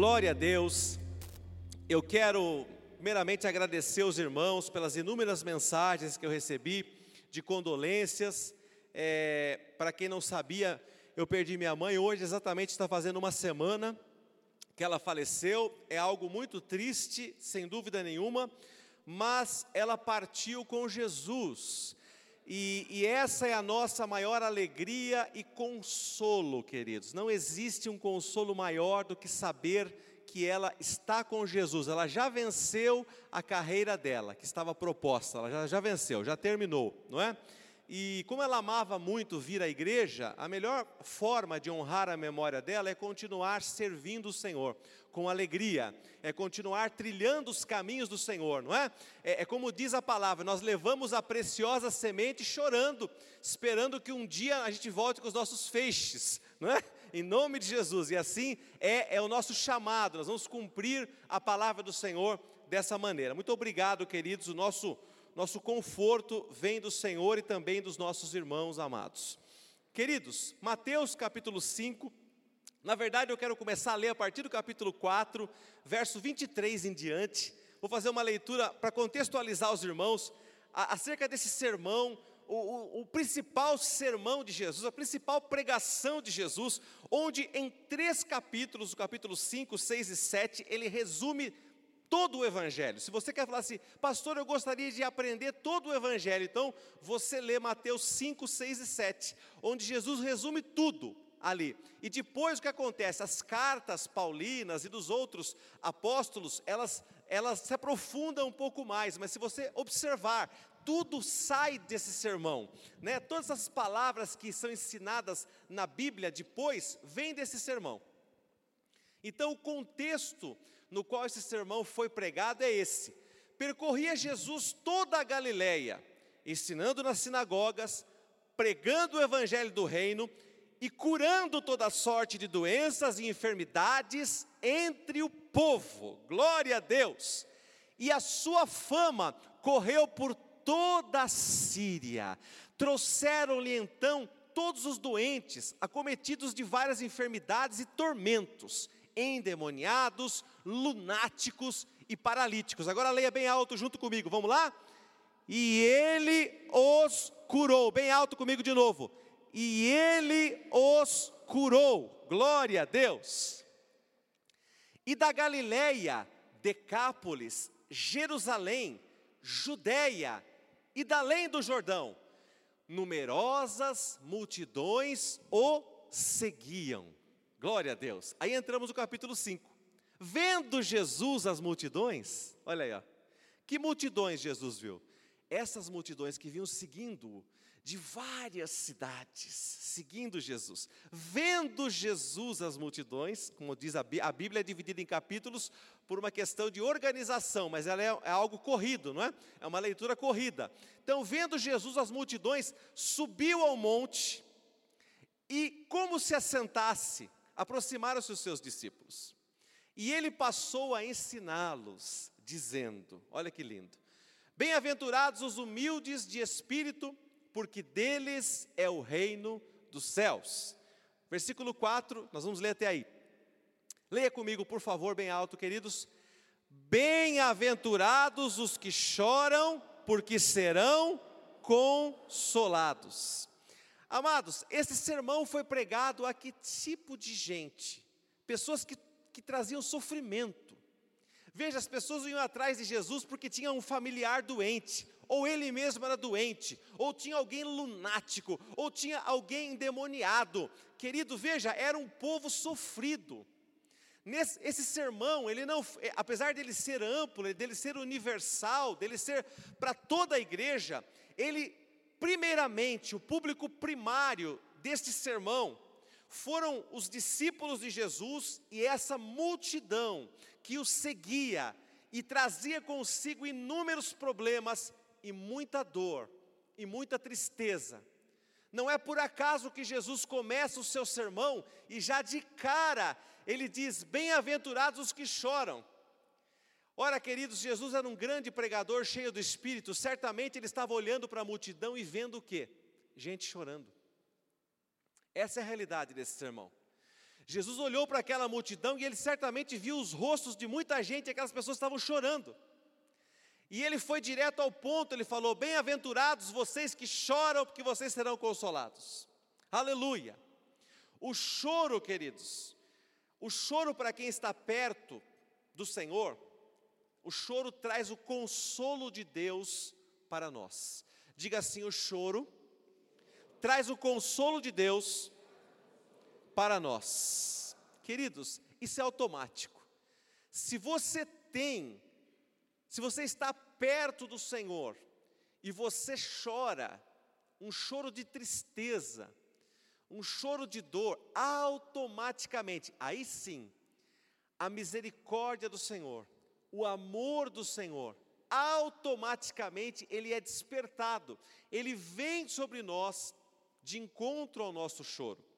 Glória a Deus. Eu quero primeiramente agradecer os irmãos pelas inúmeras mensagens que eu recebi de condolências. É, Para quem não sabia, eu perdi minha mãe. Hoje exatamente está fazendo uma semana que ela faleceu. É algo muito triste, sem dúvida nenhuma, mas ela partiu com Jesus. E, e, essa é a nossa maior alegria e consolo, queridos. Não existe um consolo maior do que saber que ela está com Jesus. Ela já venceu a carreira dela, que estava proposta. Ela já, já venceu, já terminou, não é? E como ela amava muito vir à igreja, a melhor forma de honrar a memória dela é continuar servindo o Senhor com alegria, é continuar trilhando os caminhos do Senhor, não é? é? É, como diz a palavra, nós levamos a preciosa semente chorando, esperando que um dia a gente volte com os nossos feixes, não é? Em nome de Jesus, e assim é, é o nosso chamado, nós vamos cumprir a palavra do Senhor dessa maneira. Muito obrigado, queridos, o nosso nosso conforto vem do Senhor e também dos nossos irmãos amados. Queridos, Mateus capítulo 5, na verdade eu quero começar a ler a partir do capítulo 4, verso 23 em diante. Vou fazer uma leitura para contextualizar os irmãos acerca desse sermão, o, o, o, principal sermão de Jesus, a principal pregação de Jesus, onde em três capítulos, o capítulo 5, 6 e 7, ele resume todo o Evangelho. Se você quer falar assim, pastor, eu gostaria de aprender todo o Evangelho, então você lê Mateus 5, 6 e 7, onde Jesus resume tudo ali. E depois o que acontece? As cartas paulinas e dos outros apóstolos, elas, elas se aprofundam um pouco mais, mas se você observar, tudo sai desse sermão, né? Todas as palavras que são ensinadas na Bíblia depois, vêm desse sermão. Então o contexto no qual esse sermão foi pregado é esse: percorria Jesus toda a Galileia, ensinando nas sinagogas, pregando o evangelho do reino e curando toda sorte de doenças e enfermidades entre o povo. Glória a Deus! E a sua fama correu por toda a Síria. Trouxeram-lhe então todos os doentes, acometidos de várias enfermidades e tormentos endemoniados, lunáticos e paralíticos. Agora leia bem alto junto comigo, vamos lá? E ele os curou, bem alto comigo de novo. E ele os curou, glória a Deus. E da Galileia, Decápolis, Jerusalém, Judéia e da além do Jordão, numerosas multidões o seguiam. Glória a Deus. Aí entramos no capítulo 5. Vendo Jesus as multidões, olha aí, ó, que multidões Jesus viu? Essas multidões que vinham seguindo de várias cidades, seguindo Jesus. Vendo Jesus as multidões, como diz a Bíblia, a Bíblia é dividida em capítulos por uma questão de organização, mas ela é, é algo corrido, não é? É uma leitura corrida. Então, vendo Jesus as multidões, subiu ao monte e, como se assentasse, aproximaram-se os seus discípulos. E ele passou a ensiná-los, dizendo: Olha que lindo. Bem-aventurados os humildes de espírito, porque deles é o reino dos céus. Versículo 4, nós vamos ler até aí. Leia comigo, por favor, bem alto, queridos. Bem-aventurados os que choram, porque serão consolados. Amados, esse sermão foi pregado a que tipo de gente? Pessoas que, que traziam sofrimento. Veja, as pessoas iam atrás de Jesus porque tinha um familiar doente, ou ele mesmo era doente, ou tinha alguém lunático, ou tinha alguém endemoniado. Querido, veja, era um povo sofrido. Nesse, esse sermão, ele não, é, apesar dele ser amplo, dele ser universal, dele ser para toda a igreja, ele Primeiramente, o público primário deste sermão foram os discípulos de Jesus e essa multidão que o seguia e trazia consigo inúmeros problemas e muita dor e muita tristeza. Não é por acaso que Jesus começa o seu sermão e já de cara ele diz: Bem-aventurados os que choram. Ora, queridos, Jesus era um grande pregador, cheio do Espírito. Certamente ele estava olhando para a multidão e vendo o quê? Gente chorando. Essa é a realidade desse sermão. Jesus olhou para aquela multidão e ele certamente viu os rostos de muita gente, aquelas pessoas estavam chorando. E ele foi direto ao ponto, ele falou: Bem-aventurados vocês que choram, porque vocês serão consolados. Aleluia. O choro, queridos, o choro para quem está perto do Senhor, o choro traz o consolo de Deus para nós. Diga assim: o choro traz o consolo de Deus para nós. Queridos, isso é automático. Se você tem, se você está perto do Senhor e você chora, um choro de tristeza, um choro de dor, automaticamente, aí sim, a misericórdia do Senhor, o amor do Senhor, automaticamente ele é despertado, ele vem sobre nós de encontro ao nosso choro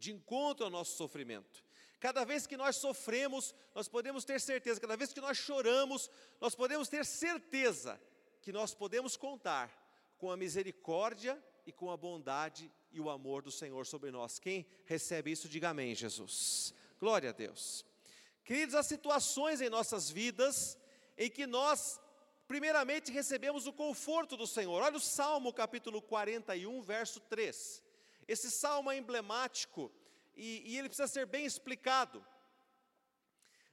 de encontro ao nosso sofrimento. Cada vez que nós sofremos, nós podemos ter certeza, cada vez que nós choramos, nós podemos ter certeza que nós podemos contar com a misericórdia e com a bondade e o amor do Senhor sobre nós. Quem recebe isso, diga amém, Jesus. Glória a Deus. Queridos, há situações em nossas vidas em que nós, primeiramente, recebemos o conforto do Senhor. Olha o Salmo capítulo 41, verso 3. Esse salmo é emblemático e, e ele precisa ser bem explicado.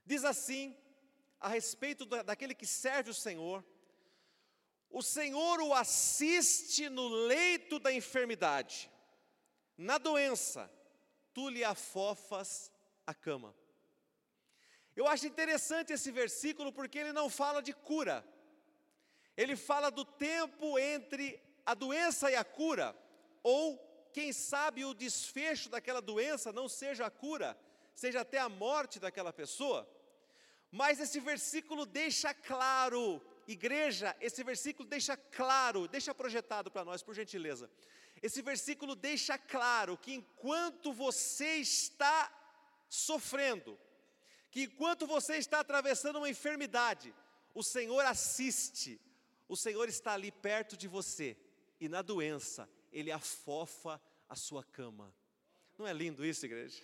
Diz assim, a respeito da, daquele que serve o Senhor: O Senhor o assiste no leito da enfermidade, na doença, tu lhe afofas a cama. Eu acho interessante esse versículo porque ele não fala de cura, ele fala do tempo entre a doença e a cura, ou quem sabe o desfecho daquela doença não seja a cura, seja até a morte daquela pessoa. Mas esse versículo deixa claro, igreja, esse versículo deixa claro, deixa projetado para nós, por gentileza. Esse versículo deixa claro que enquanto você está sofrendo, que enquanto você está atravessando uma enfermidade, o Senhor assiste, o Senhor está ali perto de você, e na doença, Ele afofa a sua cama. Não é lindo isso, igreja?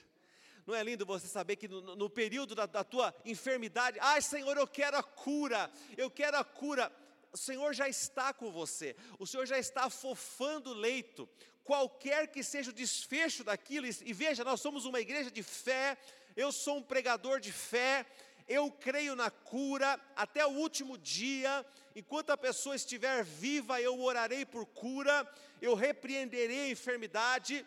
Não é lindo você saber que no, no período da, da, tua enfermidade, ai Senhor, eu quero a cura, eu quero a cura. O Senhor já está com você, o Senhor já está afofando o leito, qualquer que seja o desfecho daquilo, e, e veja, nós somos uma igreja de fé, eu sou um pregador de fé, eu creio na cura até o último dia, enquanto a pessoa estiver viva, eu orarei por cura, eu repreenderei a enfermidade,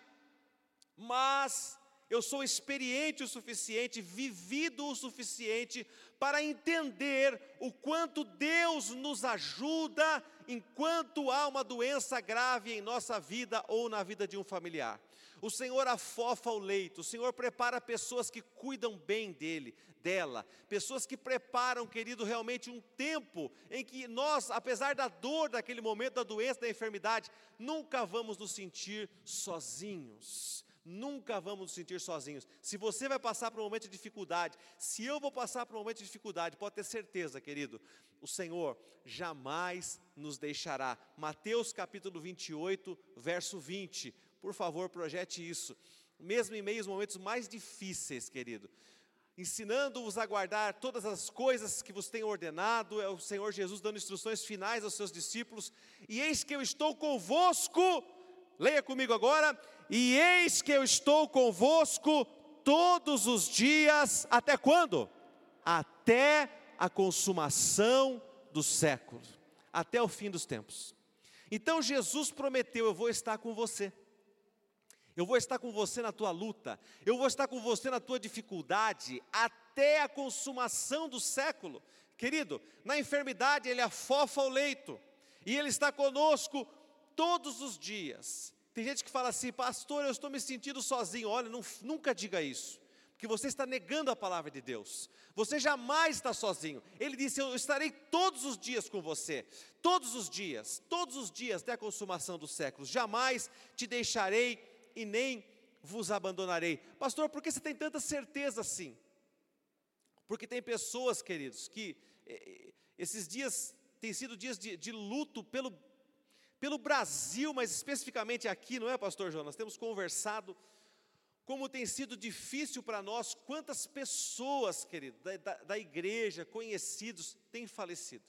mas eu sou experiente o suficiente, vivido o suficiente para entender o quanto Deus nos ajuda enquanto há uma doença grave em nossa vida ou na vida de um familiar. O Senhor afofa o leito, o Senhor prepara pessoas que cuidam bem dele, dela, pessoas que preparam, querido, realmente um tempo em que nós, apesar da dor daquele momento da doença, da enfermidade, nunca vamos nos sentir sozinhos. Nunca vamos nos sentir sozinhos. Se você vai passar por um momento de dificuldade, se eu vou passar por um momento de dificuldade, pode ter certeza, querido, o Senhor jamais nos deixará. Mateus capítulo 28, verso 20. Por favor, projete isso. Mesmo em meio aos momentos mais difíceis, querido, ensinando-vos a guardar todas as coisas que vos tenho ordenado, é o Senhor Jesus dando instruções finais aos seus discípulos, e eis que eu estou convosco, leia comigo agora, e eis que eu estou convosco todos os dias, até quando? Até a consumação do século, até o fim dos tempos. Então Jesus prometeu: Eu vou estar com você. Eu vou estar com você na tua luta, eu vou estar com você na tua dificuldade, até a consumação do século. Querido, na enfermidade ele afofa o leito, e ele está conosco todos os dias. Tem gente que fala assim, pastor, eu estou me sentindo sozinho. Olha, não, nunca diga isso, porque você está negando a palavra de Deus. Você jamais está sozinho. Ele disse: Eu estarei todos os dias com você, todos os dias, todos os dias até a consumação dos séculos. Jamais te deixarei e nem vos abandonarei. Pastor, por que você tem tanta certeza assim? Porque tem pessoas, queridos, que esses dias têm sido dias de, de luto pelo, pelo Brasil, mas especificamente aqui, não é, Pastor João? Nós temos conversado como tem sido difícil para nós, quantas pessoas, querido, da, da, da igreja, conhecidos, têm falecido.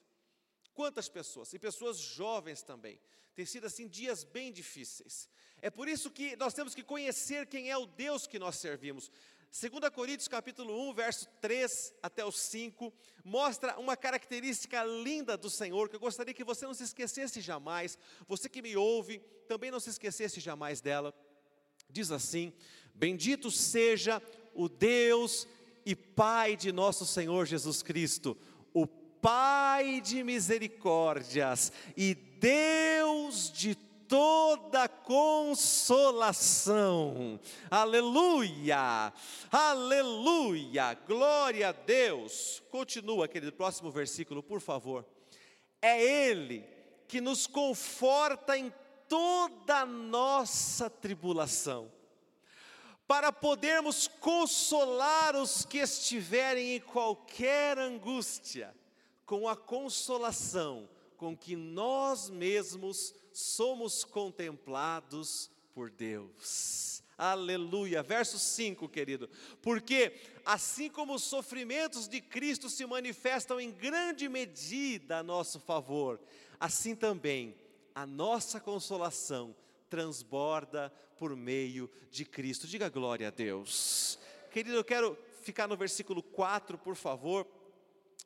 Quantas pessoas, e pessoas jovens também. Tem sido assim dias bem difíceis. É por isso que nós temos que conhecer quem é o Deus que nós servimos. 2 Coríntios capítulo 1, verso 3 até o 5, mostra uma característica linda do Senhor, que eu gostaria que você não se esquecesse jamais, você que me ouve, também não se esquecesse jamais dela. Diz assim: Bendito seja o Deus e Pai de nosso Senhor Jesus Cristo, o Pai de misericórdias e Deus de toda consolação. Aleluia! Aleluia! Glória a Deus. Continua aquele próximo versículo, por favor. É Ele que nos conforta em toda nossa tribulação para podermos consolar os que estiverem em qualquer angústia, com a consolação com que nós mesmos somos contemplados por Deus. Aleluia. Verso 5, querido. Porque assim como os sofrimentos de Cristo se manifestam em grande medida a nosso favor, assim também a nossa consolação transborda por meio de Cristo. Diga glória a Deus. Querido, eu quero ficar no versículo 4, por favor.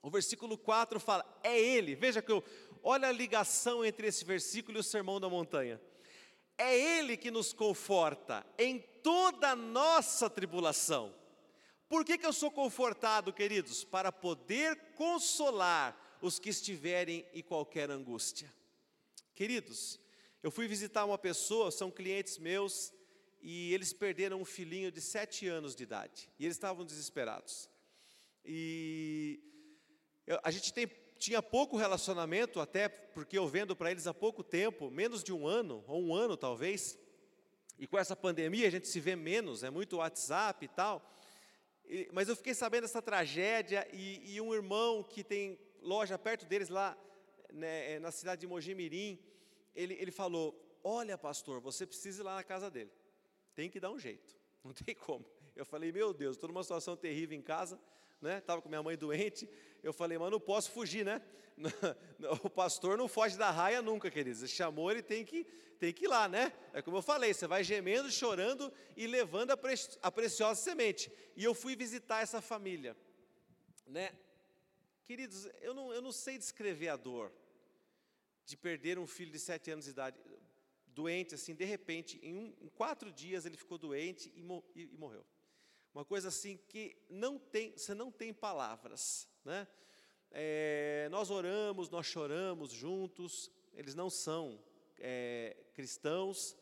O versículo 4 fala: "É ele". Veja que eu olha a ligação entre esse versículo e o sermão da montanha. É ele que nos conforta em toda nossa tribulação. Por que, que eu sou confortado, queridos? Para poder consolar os que estiverem em qualquer angústia. Queridos, eu fui visitar uma pessoa, são clientes meus, e eles perderam um filhinho de sete anos de idade. E eles estavam desesperados. E a gente tem, tinha pouco relacionamento, até porque eu vendo para eles há pouco tempo, menos de um ano, ou um ano talvez. E com essa pandemia a gente se vê menos, é muito WhatsApp e tal. E, mas eu fiquei sabendo dessa tragédia e, e, um irmão que tem loja perto deles lá né, na cidade de Mojimirim, ele, ele falou: Olha, pastor, você precisa ir lá na casa dele. Tem que dar um jeito, não tem como. Eu falei: Meu Deus, estou numa situação terrível em casa, né? Estava com minha mãe doente. Eu falei: Mas não posso fugir, né? O pastor não foge da raia nunca, queridos. Chamou, ele tem que, tem que ir lá, né? É como eu falei: você vai gemendo, chorando e levando a, pre, a preciosa semente. E eu fui visitar essa família, né? Queridos, eu não, eu não sei descrever a dor de perder um filho de sete anos de idade, doente, assim, de repente, em, um, em quatro dias ele ficou doente e, e, e, morreu. Uma coisa assim que não tem, você não tem palavras, né? É, nós oramos, nós choramos juntos, eles não são é, cristãos,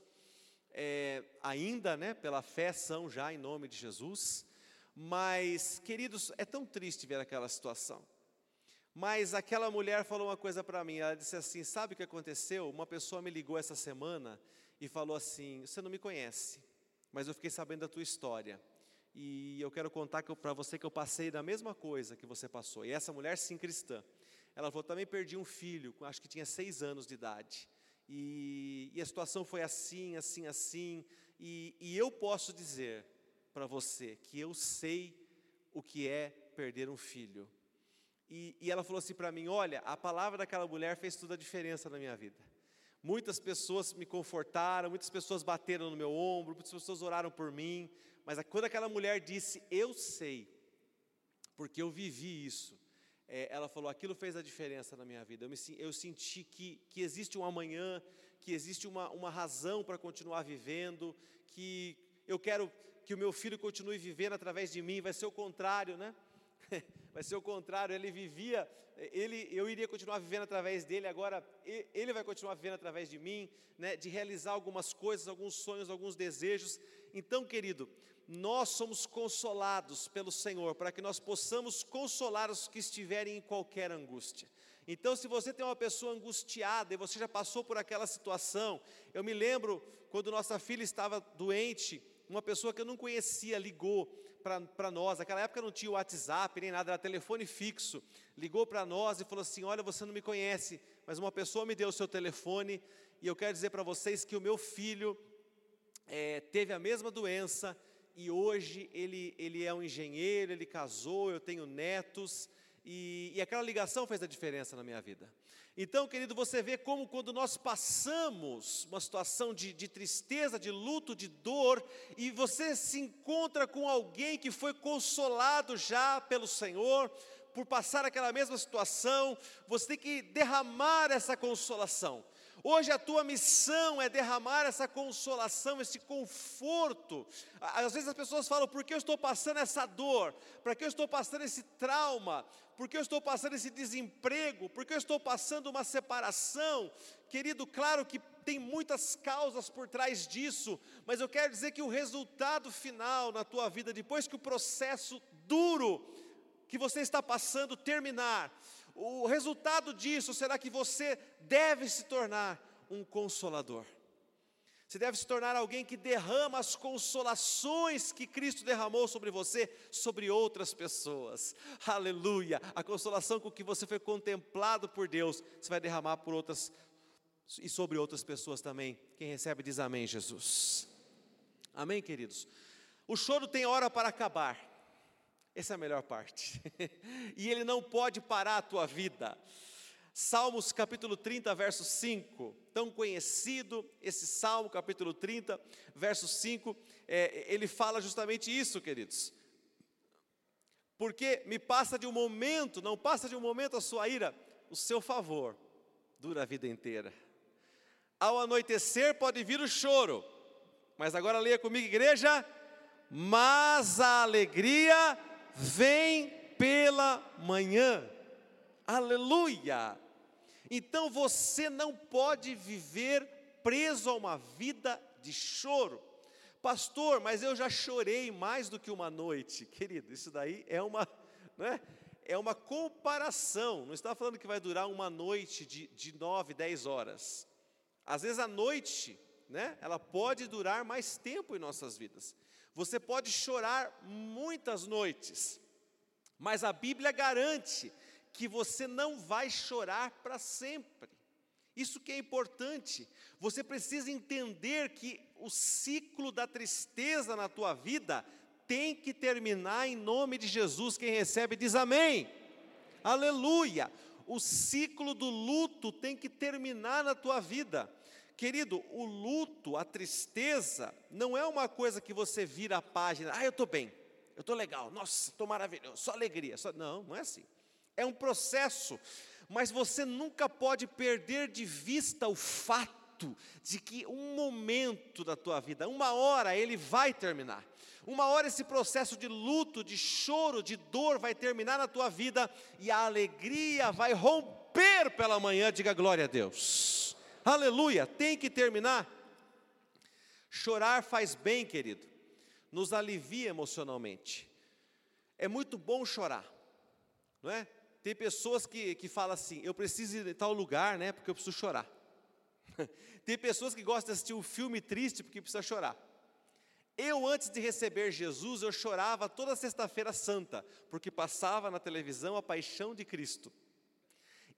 é, ainda, né, pela fé são já em nome de Jesus, mas, queridos, é tão triste ver aquela situação. Mas aquela mulher falou uma coisa para mim, ela disse assim: Sabe o que aconteceu? Uma pessoa me ligou essa semana e falou assim: Você não me conhece, mas eu fiquei sabendo da tua história. E eu quero contar para você que eu passei da mesma coisa que você passou. E essa mulher, sim, cristã. Ela falou: Também perdi um filho, acho que tinha seis anos de idade. E, e a situação foi assim, assim, assim. E, e eu posso dizer para você que eu sei o que é perder um filho e, e ela falou assim para mim: Olha, a palavra daquela mulher fez toda a diferença na minha vida. Muitas pessoas me confortaram, muitas pessoas bateram no meu ombro, muitas pessoas oraram por mim, mas quando aquela mulher disse, eu sei, porque eu vivi isso, é, ela falou, aquilo fez a diferença na minha vida. Eu, me, eu senti que, que existe um amanhã, que existe uma, uma razão para continuar vivendo, que eu quero que o meu filho continue vivendo através de mim, vai ser o contrário, né? vai ser o contrário, ele vivia, ele, eu iria continuar vivendo através dele, agora ele vai continuar vivendo através de mim, né, de realizar algumas coisas, alguns sonhos, alguns desejos. Então, querido, nós somos consolados pelo Senhor, para que nós possamos consolar os que estiverem em qualquer angústia. Então, se você tem uma pessoa angustiada e você já passou por aquela situação, eu me lembro quando nossa filha estava doente, uma pessoa que eu não conhecia ligou para nós, naquela época não tinha WhatsApp nem nada, era telefone fixo, ligou para nós e falou assim: Olha, você não me conhece, mas uma pessoa me deu o seu telefone e eu quero dizer para vocês que o meu filho é, teve a mesma doença e hoje ele, ele é um engenheiro, ele casou, eu tenho netos, e, e aquela ligação fez a diferença na minha vida. Então, querido, você vê como quando nós passamos uma situação de, de, tristeza, de luto, de dor, e você se encontra com alguém que foi consolado já pelo Senhor, por passar aquela mesma situação, você tem que derramar essa consolação. Hoje a tua missão é derramar essa consolação, esse conforto. Às vezes as pessoas falam: por que eu estou passando essa dor? Por que eu estou passando esse trauma? Por que eu estou passando esse desemprego? Por que eu estou passando uma separação? Querido, claro que tem muitas causas por trás disso, mas eu quero dizer que o resultado final na tua vida, depois que o processo duro que você está passando terminar, o resultado disso será que você deve se tornar um consolador. Você deve se tornar alguém que derrama as consolações que Cristo derramou sobre você, sobre outras pessoas. Aleluia! A consolação com que você foi contemplado por Deus, você vai derramar por outras e sobre outras pessoas também. Quem recebe diz amém, Jesus. Amém, queridos. O choro tem hora para acabar. Essa é a melhor parte. e ele não pode parar a tua vida. Salmos capítulo 30, verso 5, tão conhecido esse Salmo capítulo 30, verso 5, é, ele fala justamente isso, queridos. Porque me passa de um momento, não passa de um momento a sua ira, o seu favor dura a vida inteira. Ao anoitecer pode vir o choro, mas agora leia comigo, igreja, mas a alegria vem pela manhã. Aleluia! Então você não pode viver preso a uma vida de choro. Pastor, mas eu já chorei mais do que uma noite. Querido, isso daí é uma, né? é uma comparação. Não está falando que vai durar uma noite de, de nove, dez horas. Às vezes a noite, né, ela pode durar mais tempo em nossas vidas. Você pode chorar muitas noites, mas a Bíblia garante que você não vai chorar para sempre. Isso que é importante. Você precisa entender que o ciclo da tristeza na tua vida tem que terminar em nome de Jesus. Quem recebe diz amém. Aleluia. O ciclo do luto tem que terminar na tua vida. Querido, o luto, a tristeza, não é uma coisa que você vira a página, ah, eu estou bem, eu estou legal, nossa, estou maravilhoso, só alegria. Só... Não, não é assim. É um processo, mas você nunca pode perder de vista o fato de que um momento da tua vida, uma hora, ele vai terminar. Uma hora esse processo de luto, de choro, de dor vai terminar na tua vida e a alegria vai romper pela manhã, diga glória a Deus. Aleluia, tem que terminar. Chorar faz bem, querido, nos alivia emocionalmente. É muito bom chorar, não é? Tem pessoas que, que falam assim: eu preciso ir em tal lugar, né? Porque eu preciso chorar. Tem pessoas que gostam de assistir um filme triste porque precisa chorar. Eu, antes de receber Jesus, eu chorava toda sexta-feira santa, porque passava na televisão a paixão de Cristo.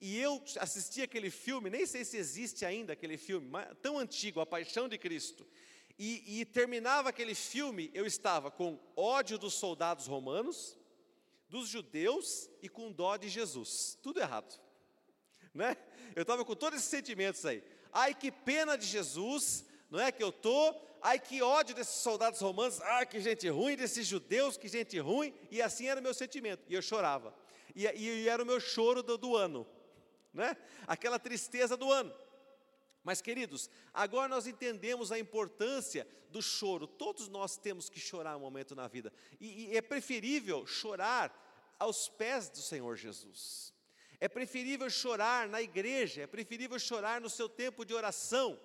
E eu assisti aquele filme, nem sei se existe ainda aquele filme, tão antigo, A Paixão de Cristo. E, e terminava aquele filme, eu estava com ódio dos soldados romanos, dos judeus e com dó de Jesus. Tudo errado. Né? Eu estava com todos esses sentimentos aí. Ai, que pena de Jesus, não é que eu tô? Ai, que ódio desses soldados romanos. Ai, que gente ruim desses judeus, que gente ruim. E assim era o meu sentimento. E eu chorava. E, e, e era o meu choro do, do ano né? Aquela tristeza do ano. Mas, queridos, agora nós entendemos a importância do choro. Todos nós temos que chorar um momento na vida. E, e é preferível chorar aos pés do Senhor Jesus. É preferível chorar na igreja, é preferível chorar no seu tempo de oração.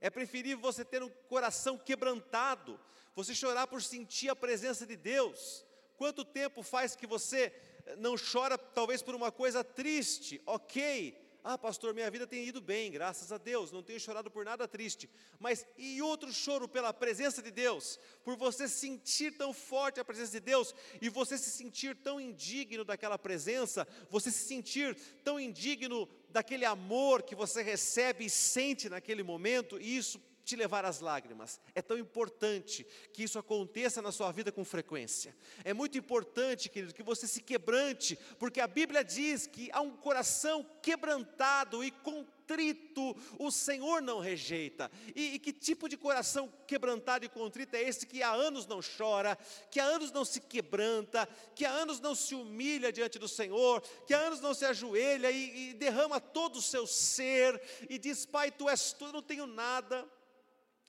É preferível você ter um coração quebrantado, você chorar por sentir a presença de Deus. Quanto tempo faz que você não chora talvez por uma coisa triste, ok. Ah, pastor, minha vida tem ido bem, graças a Deus, não tenho chorado por nada triste. Mas e outro choro pela presença de Deus, por você sentir tão forte a presença de Deus e você se sentir tão indigno daquela presença, você se sentir tão indigno daquele amor que você recebe e sente naquele momento, e isso te levar às lágrimas. É tão importante que isso aconteça na sua vida com frequência. É muito importante, querido, que você se quebrante, porque a Bíblia diz que há um coração quebrantado e contrito, o Senhor não rejeita. E, e que tipo de coração quebrantado e contrito é esse que há anos não chora, que há anos não se quebranta, que há anos não se humilha diante do Senhor, que há anos não se ajoelha e, e derrama todo o seu ser e diz: Pai, tu és tu, eu não tenho nada.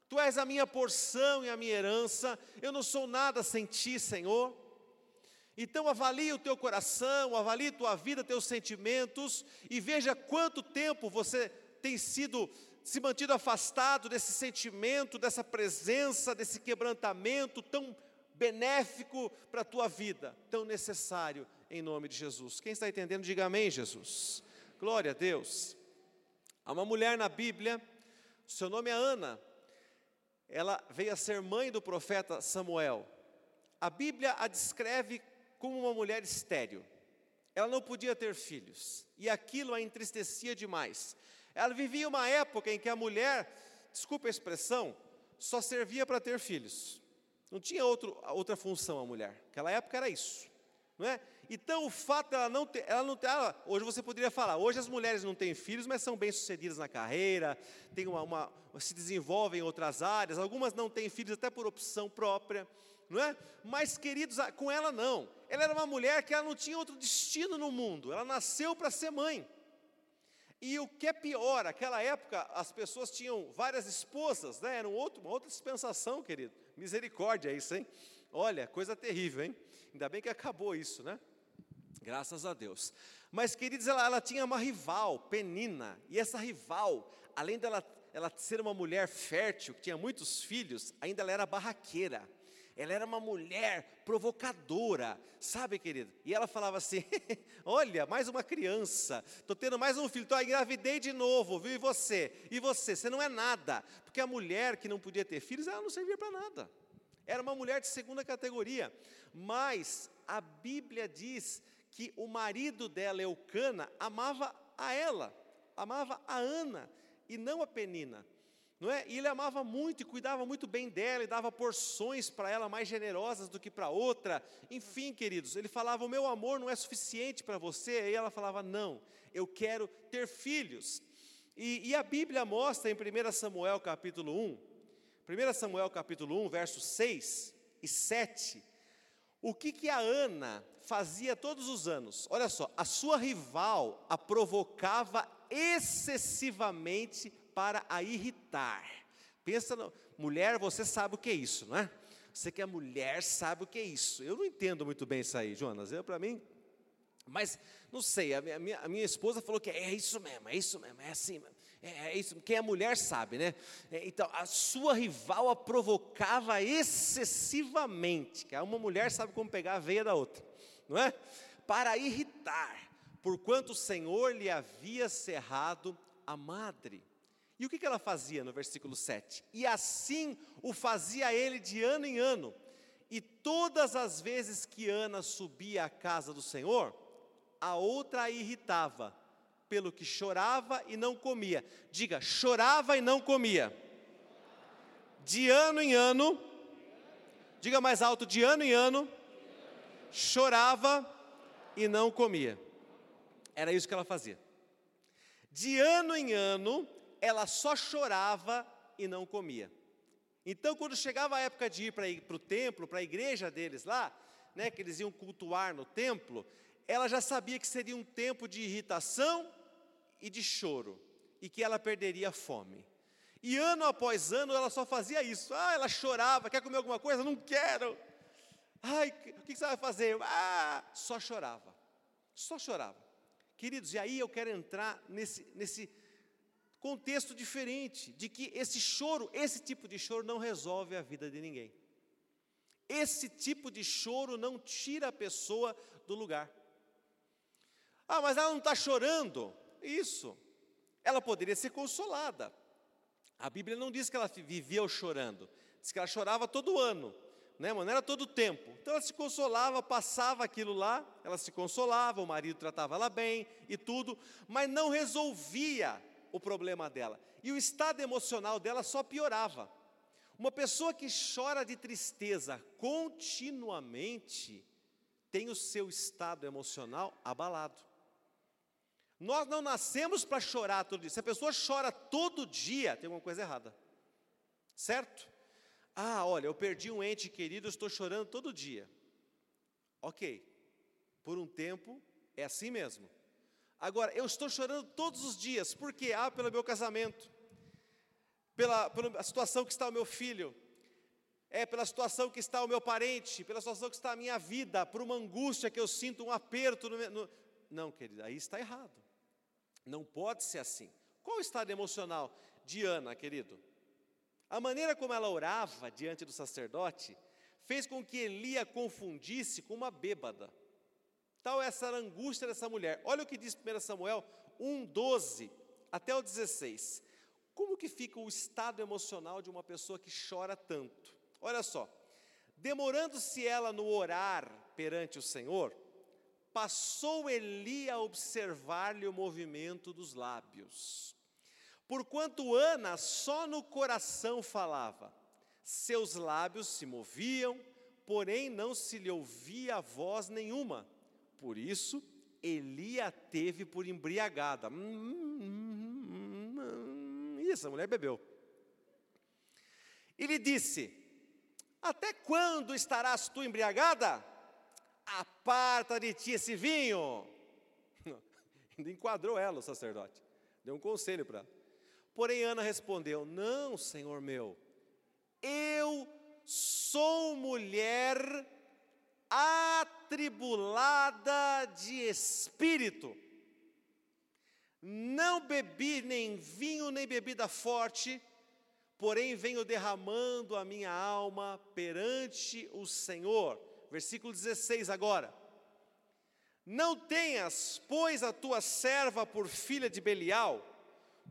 Tu és a minha porção e a minha herança, eu não sou nada sem ti, Senhor. Então avalie o teu coração, avalie tua vida, teus sentimentos e veja quanto tempo você tem sido se mantido afastado desse sentimento, dessa presença, desse quebrantamento tão benéfico para a tua vida, tão necessário em nome de Jesus. Quem está entendendo, diga amém, Jesus. Glória a Deus. Há uma mulher na Bíblia, seu nome é Ana, ela veio a ser mãe do profeta Samuel. A Bíblia a descreve como uma mulher estéril. Ela não podia ter filhos, e aquilo a entristecia demais. Ela vivia uma época em que a mulher, desculpa a expressão, só servia para ter filhos. Não tinha outro, outra função a mulher. Naquela época era isso. Não é? Então o fato dela não ter, ela não ter, ela, hoje você poderia falar, hoje as mulheres não têm filhos, mas são bem sucedidas na carreira, tem uma, uma, se desenvolvem em outras áreas, algumas não têm filhos até por opção própria, não é? Mas queridos, com ela não. Ela era uma mulher que ela não tinha outro destino no mundo. Ela nasceu para ser mãe. E o que é pior, naquela época as pessoas tinham várias esposas, né? Era um outro, uma outra dispensação, querido. Misericórdia isso, hein? Olha, coisa terrível, hein? Ainda bem que acabou isso, né? Graças a Deus. Mas, queridos, ela, ela tinha uma rival, Penina. E essa rival, além dela ela ser uma mulher fértil, que tinha muitos filhos, ainda ela era barraqueira. Ela era uma mulher provocadora, sabe, querido? E ela falava assim: Olha, mais uma criança, estou tendo mais um filho, estou engravidei de novo, viu? E você? E você? Você não é nada. Porque a mulher que não podia ter filhos, ela não servia para nada. Era uma mulher de segunda categoria. Mas a Bíblia diz que o marido dela, Eucana, amava a ela, amava a Ana e não a Penina. Não é? E ele amava muito e cuidava muito bem dela e dava porções para ela mais generosas do que para outra. Enfim, queridos, ele falava: "O meu amor não é suficiente para você". E ela falava: "Não, eu quero ter filhos". E, e, a Bíblia mostra em 1 Samuel capítulo 1, 1 Samuel capítulo 1, versos 6 e 7, o que que a Ana fazia todos os anos? Olha só, a sua rival a provocava excessivamente para a irritar. Pensa, no, mulher, você sabe o que é isso, não é? Você que é mulher sabe o que é isso. Eu não entendo muito bem isso aí, Jonas. Eu, para mim, mas não sei, a minha, a minha, esposa falou que é isso mesmo, é isso mesmo, é assim mesmo. É, é isso, quem é mulher sabe, né? É, então, a sua rival a provocava excessivamente, que uma mulher sabe como pegar a veia da outra, não é? Para irritar, porquanto o Senhor lhe havia cerrado a madre. E o que ela fazia no versículo 7? E assim o fazia ele de ano em ano. E todas as vezes que Ana subia à casa do Senhor, a outra a irritava, pelo que chorava e não comia. Diga, chorava e não comia. De ano em ano, diga mais alto, de ano em ano, chorava e não comia. Era isso que ela fazia. De ano em ano, ela só chorava e não comia. Então, quando chegava a época de ir para o templo, para a igreja deles lá, né, que eles iam cultuar no templo, ela já sabia que seria um tempo de irritação e de choro, e que ela perderia a fome. E ano após ano ela só fazia isso. Ah, ela chorava, quer comer alguma coisa? Não quero. Ai, o que você vai fazer? Ah, só chorava. Só chorava. Queridos, e aí eu quero entrar nesse, nesse contexto diferente, de que esse choro, esse tipo de choro não resolve a vida de ninguém. Esse tipo de choro não tira a pessoa do lugar. Ah, mas ela não está chorando. Isso. Ela poderia ser consolada. A Bíblia não diz que ela vivia chorando, diz que ela chorava todo ano, né, não era todo o tempo. Então ela se consolava, passava aquilo lá, ela se consolava, o marido tratava ela bem e tudo, mas não resolvia o problema dela. E o estado emocional dela só piorava. Uma pessoa que chora de tristeza continuamente tem o seu estado emocional abalado. Nós não nascemos para chorar todo dia. Se a pessoa chora todo dia, tem alguma coisa errada. Certo? Ah, olha, eu perdi um ente querido, estou chorando todo dia. Ok, por um tempo é assim mesmo. Agora, eu estou chorando todos os dias, por quê? Ah, pelo meu casamento, pela, pela situação que está o meu filho, é pela situação que está o meu parente, pela situação que está a minha vida, por uma angústia que eu sinto, um aperto. No, no... Não, querida, aí está errado. Não pode ser assim. Qual o estado emocional de Ana, querido? A maneira como ela orava diante do sacerdote fez com que Eli a confundisse com uma bêbada. Tal essa era a angústia dessa mulher. Olha o que diz 1 Samuel 1, 12 até o 16. Como que fica o estado emocional de uma pessoa que chora tanto? Olha só. Demorando-se ela no orar perante o Senhor, passou Eli a observar-lhe o movimento dos lábios. Porquanto Ana só no coração falava, seus lábios se moviam, porém não se lhe ouvia voz nenhuma. Por isso, Eli a teve por embriagada. Hum, hum, hum, isso, a mulher bebeu. E lhe disse: Até quando estarás tu embriagada? Aparta de ti esse vinho. Ainda enquadrou ela, o sacerdote. Deu um conselho para ela. Porém, Ana respondeu: Não, senhor meu, eu sou mulher atribulada de espírito. Não bebi nem vinho nem bebida forte, porém venho derramando a minha alma perante o Senhor. Versículo 16 agora. Não tenhas, pois, a tua serva por filha de Belial,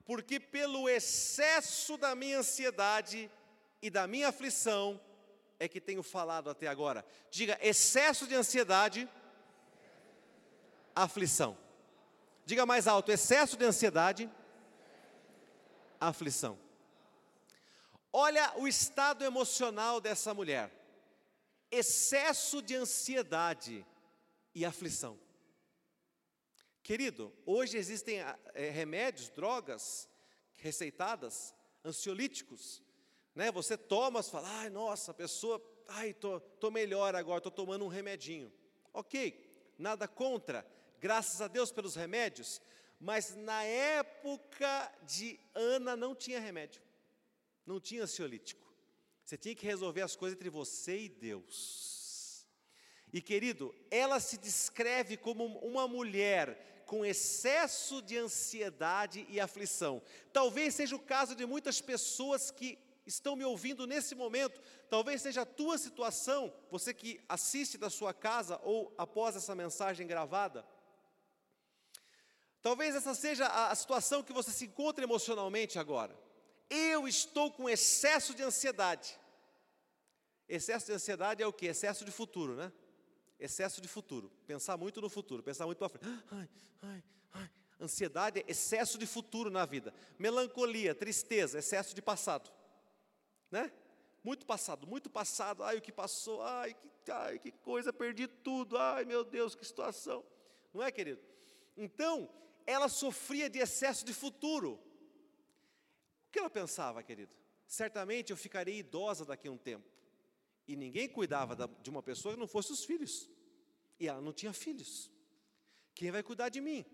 porque pelo excesso da minha ansiedade e da minha aflição, é que tenho falado até agora. Diga excesso de ansiedade, aflição. Diga mais alto: excesso de ansiedade, aflição. Olha o estado emocional dessa mulher: excesso de ansiedade e aflição. Querido, hoje existem é, remédios, drogas receitadas, ansiolíticos, né? Você toma, você fala, ai, nossa, a pessoa, ai, tô, tô melhor agora, tô tomando um remedinho. Ok, nada contra, graças a Deus pelos remédios, mas na época de Ana não tinha remédio, não tinha ansiolítico. Você tinha que resolver as coisas entre você e Deus. E querido, ela se descreve como uma mulher com excesso de ansiedade e aflição. Talvez seja o caso de muitas pessoas que estão me ouvindo nesse momento, talvez seja a tua situação, você que assiste da sua casa ou após essa mensagem gravada. Talvez essa seja a, situação que você se encontra emocionalmente agora. Eu estou com excesso de ansiedade. Excesso de ansiedade é o que? Excesso de futuro, né? Excesso de futuro. Pensar muito no futuro, pensar muito para frente. Ai, ai, ai. Ansiedade é excesso de futuro na vida. Melancolia, tristeza, excesso de passado né? Muito passado, muito passado. Ai, o que passou? Ai, que, ai, que coisa, perdi tudo. Ai, meu Deus, que situação. Não é, querido? Então, ela sofria de excesso de futuro. Que ela pensava, querido? Certamente eu ficarei idosa daqui a um tempo. E ninguém cuidava de uma pessoa que não fosse os filhos. E ela não tinha filhos. Quem vai cuidar de mim?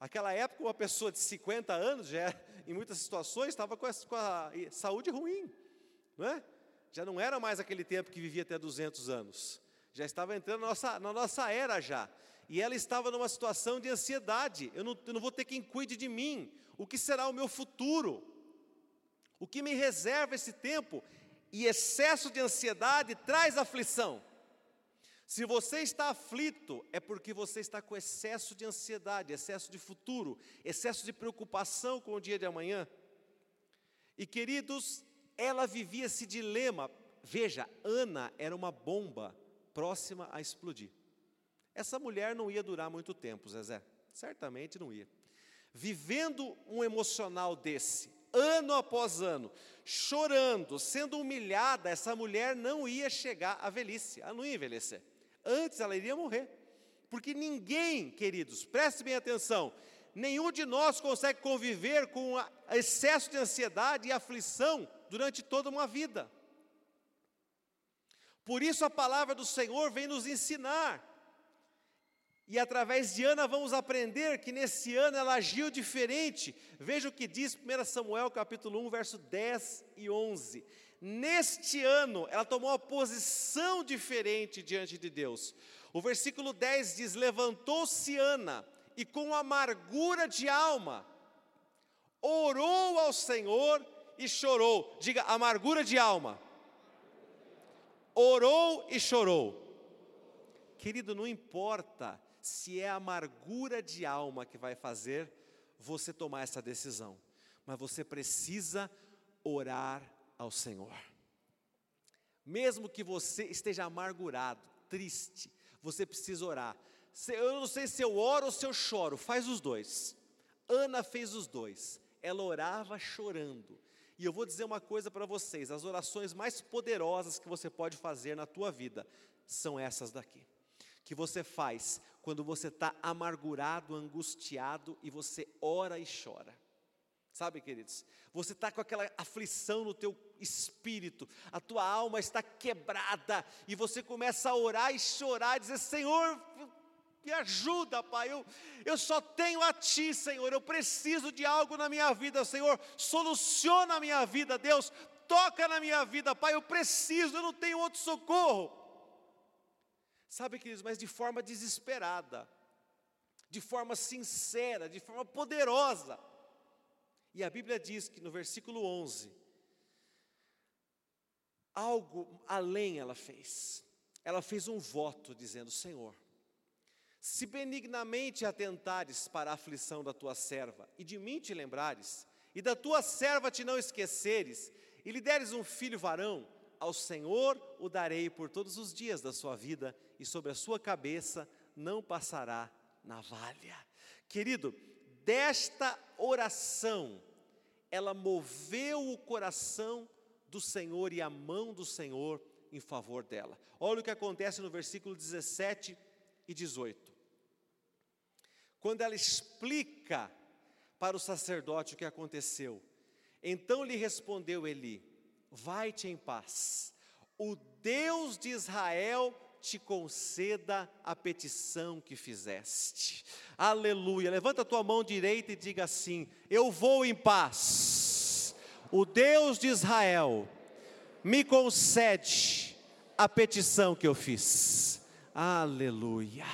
Aquela época, uma pessoa de 50 anos, já, em muitas situações, estava com a, com a saúde ruim não é? Já não era mais aquele tempo que vivia até 200 anos. Já estava entrando na nossa, na nossa era já. E ela estava numa situação de ansiedade. Eu não, eu não vou ter quem cuide de mim. O que será o meu futuro? O que me reserva esse tempo? E excesso de ansiedade traz aflição. Se você está aflito, é porque você está com excesso de ansiedade, excesso de futuro, excesso de preocupação com o dia de amanhã. E queridos, ela vivia esse dilema. Veja, Ana era uma bomba próxima a explodir. Essa mulher não ia durar muito tempo, Zezé. Certamente não ia. vivendo um emocional desse, ano após ano, chorando, sendo humilhada, essa mulher não ia chegar à velhice, ela não ia envelhecer. Antes ela iria morrer. Porque ninguém, queridos, preste bem atenção, nenhum de nós consegue conviver com excesso de ansiedade e aflição durante toda uma vida. Por isso a palavra do Senhor vem nos ensinar. E através de Ana vamos aprender que nesse ano ela agiu diferente. Veja o que diz 1 Samuel capítulo 1, verso 10 e 11. Neste ano ela tomou uma posição diferente diante de Deus. O versículo 10 diz: Levantou-se Ana e com amargura de alma orou ao Senhor e chorou. Diga, amargura de alma orou e chorou. Querido, não importa se é amargura de alma que vai fazer você tomar essa decisão, mas você precisa orar ao Senhor. Mesmo que você esteja amargurado, triste, você precisa orar. Eu não sei se eu oro ou se eu choro, faz os dois. Ana fez os dois. Ela orava chorando. E eu vou dizer uma coisa para vocês: as orações mais poderosas que você pode fazer na tua vida são essas daqui. Que você faz quando você está amargurado, angustiado e você ora e chora. Sabe, queridos? Você está com aquela aflição no teu espírito, a tua alma está quebrada e você começa a orar e chorar, e dizer: Senhor, me ajuda, Pai. Eu, eu só tenho a Ti, Senhor. Eu preciso de algo na minha vida, Senhor. Soluciona a minha vida, Deus. Toca na minha vida, Pai. Eu preciso, eu não tenho outro socorro. Sabe, queridos, mas de forma desesperada, de forma sincera, de forma poderosa. E a Bíblia diz que no versículo 11, algo além ela fez. Ela fez um voto dizendo: Senhor, se benignamente atentares para a aflição da tua serva, e de mim te lembrares, e da tua serva te não esqueceres, e lhe deres um filho varão, ao Senhor o darei por todos os dias da sua vida, e sobre a sua cabeça não passará navalha. Querido, desta oração, ela moveu o coração do Senhor e a mão do Senhor em favor dela. Olha o que acontece no versículo 17 e 18 quando ela explica para o sacerdote o que aconteceu. Então lhe respondeu Eli: Vai-te em paz, o Deus de Israel te conceda a petição que fizeste. Aleluia. Levanta a tua mão direita e diga assim: Eu vou em paz. O Deus de Israel me concede a petição que eu fiz. Aleluia.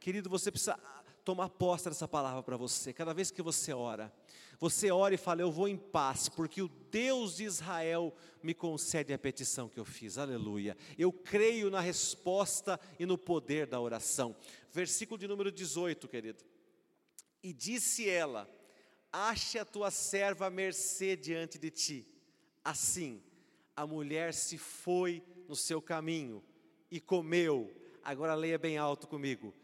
Querido, você precisa tomar posse dessa palavra para você. Cada vez que você ora, você ora e fala: Eu vou em paz, porque o Deus de Israel me concede a petição que eu fiz. Aleluia. Eu creio na resposta e no poder da oração. Versículo de número 18, querido. E disse ela: Ache a tua serva mercê diante de ti. Assim, a mulher se foi no seu caminho e comeu. Agora leia bem alto comigo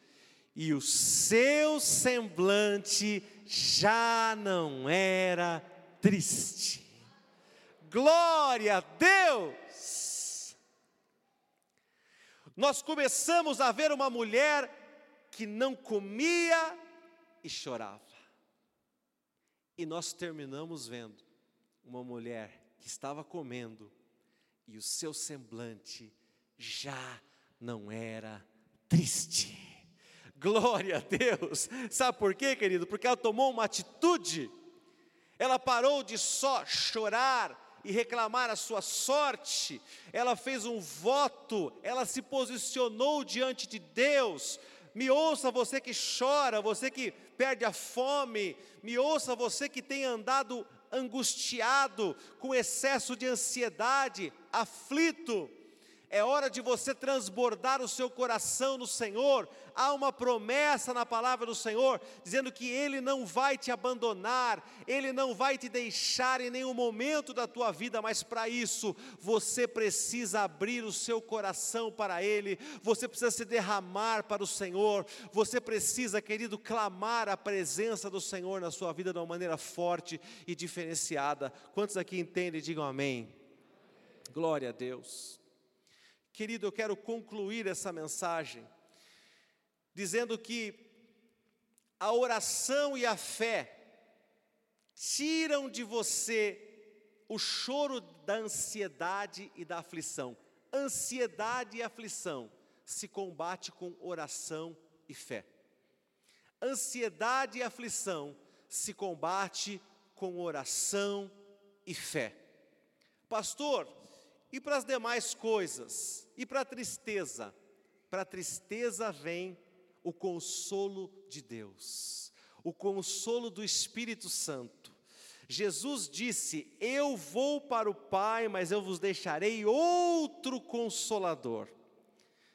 e o seu semblante já não era triste. Glória a Deus! Nós começamos a ver uma mulher que não comia e chorava. E nós terminamos vendo uma mulher que estava comendo e o seu semblante já não era triste. Glória a Deus. Sabe por quê, querido? Porque ela tomou uma atitude. Ela parou de só chorar e reclamar a sua sorte. Ela fez um voto, ela se posicionou diante de Deus. Me ouça você que chora, você que perde a fome, me ouça você que tem andado angustiado, com excesso de ansiedade, aflito é hora de você transbordar o seu coração no Senhor. Há uma promessa na palavra do Senhor, dizendo que Ele não vai te abandonar, Ele não vai te deixar em nenhum momento da tua vida, mas para isso você precisa abrir o seu coração para Ele, você precisa se derramar para o Senhor, você precisa, querido, clamar a presença do Senhor na sua vida de uma maneira forte e diferenciada. Quantos aqui entendem? Digam amém. Glória a Deus. Querido, eu quero concluir essa mensagem dizendo que a oração e a fé tiram de você o choro da ansiedade e da aflição. Ansiedade e aflição se combate com oração e fé. Ansiedade e aflição se combate com oração e fé. Pastor, e para as demais coisas? E para a tristeza? Para a tristeza vem o consolo de Deus, o consolo do Espírito Santo. Jesus disse: Eu vou para o Pai, mas eu vos deixarei outro consolador,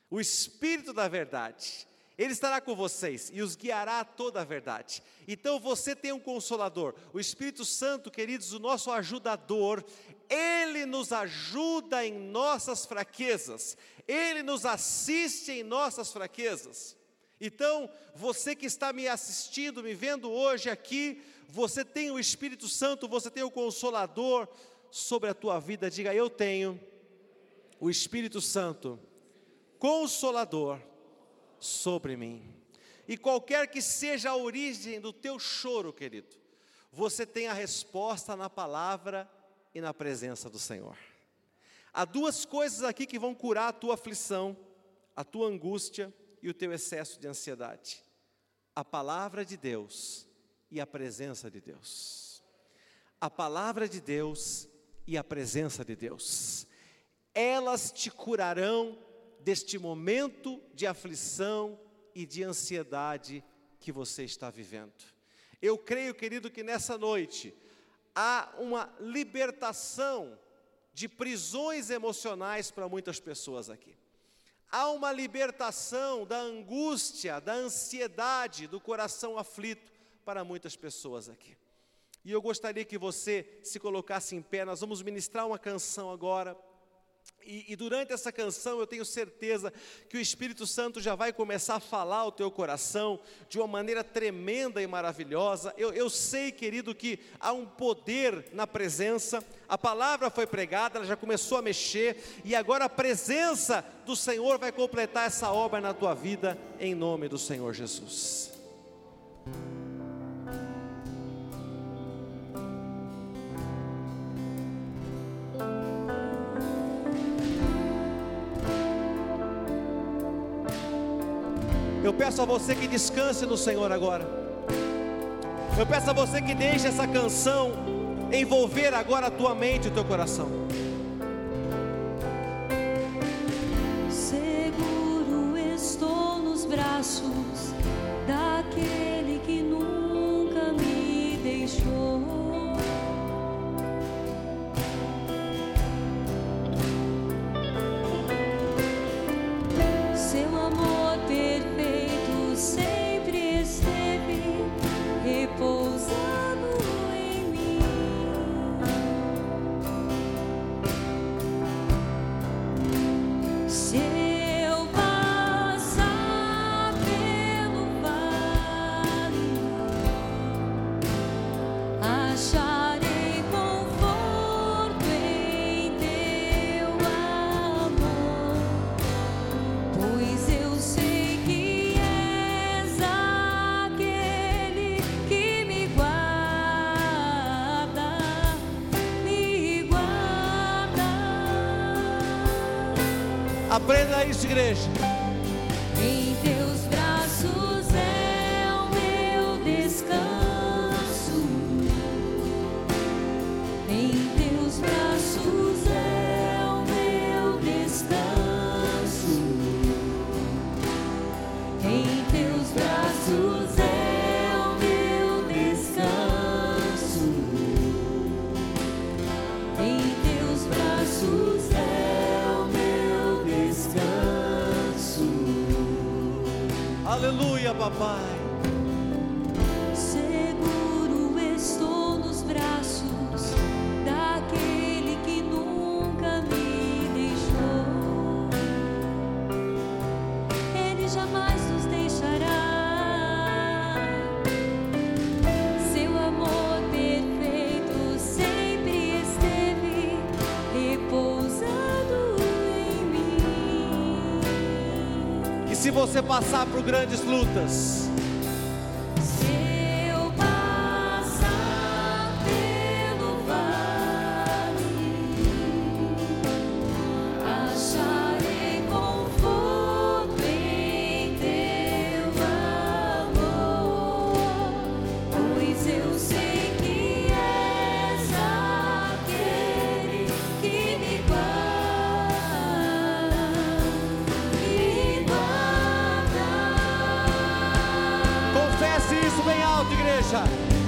o Espírito da Verdade. Ele estará com vocês e os guiará a toda a verdade. Então você tem um consolador, o Espírito Santo, queridos, o nosso ajudador, ele nos ajuda em nossas fraquezas, ele nos assiste em nossas fraquezas. Então, você que está me assistindo, me vendo hoje aqui, você tem o Espírito Santo, você tem o Consolador sobre a tua vida. Diga, eu tenho o Espírito Santo, Consolador sobre mim. E qualquer que seja a origem do teu choro, querido, você tem a resposta na palavra e na presença do Senhor. Há duas coisas aqui que vão curar a tua aflição, a tua angústia e o teu excesso de ansiedade: a palavra de Deus e a presença de Deus. A palavra de Deus e a presença de Deus. Elas te curarão deste momento de aflição e de ansiedade que você está vivendo. Eu creio, querido, que nessa noite há uma libertação de prisões emocionais para muitas pessoas aqui. Há uma libertação da angústia, da ansiedade, do coração aflito para muitas pessoas aqui. E eu gostaria que você se colocasse em pé, nós vamos ministrar uma canção agora. E, e, durante essa canção eu tenho certeza que o Espírito Santo já vai começar a falar ao teu coração de uma maneira tremenda e maravilhosa. Eu, eu sei, querido, que há um poder na presença. A palavra foi pregada, ela já começou a mexer, e agora a presença do Senhor vai completar essa obra na tua vida, em nome do Senhor Jesus. Eu peço a você que descanse no Senhor agora. Eu peço a você que deixe essa canção envolver agora a tua mente e o teu coração. Seguro estou nos braços daquele você passar por grandes lutas. time.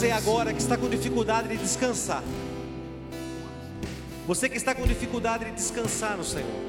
você agora que está com dificuldade de descansar. Você que está com dificuldade de descansar no Senhor.